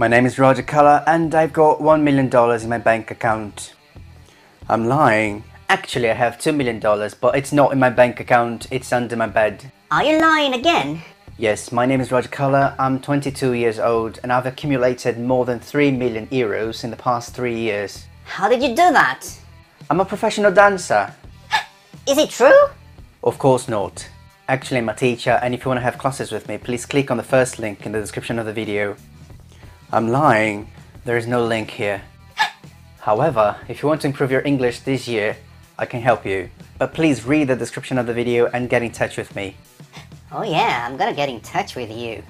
My name is Roger Color and I've got $1 million in my bank account. I'm lying. Actually, I have $2 million, but it's not in my bank account, it's under my bed. Are you lying again? Yes, my name is Roger Color, I'm 22 years old and I've accumulated more than 3 million euros in the past 3 years. How did you do that? I'm a professional dancer. Is it true? Of course not. Actually, I'm a teacher and if you want to have classes with me, please click on the first link in the description of the video. I'm lying. There is no link here. However, if you want to improve your English this year, I can help you. But please read the description of the video and get in touch with me. Oh yeah, I'm gonna get in touch with you.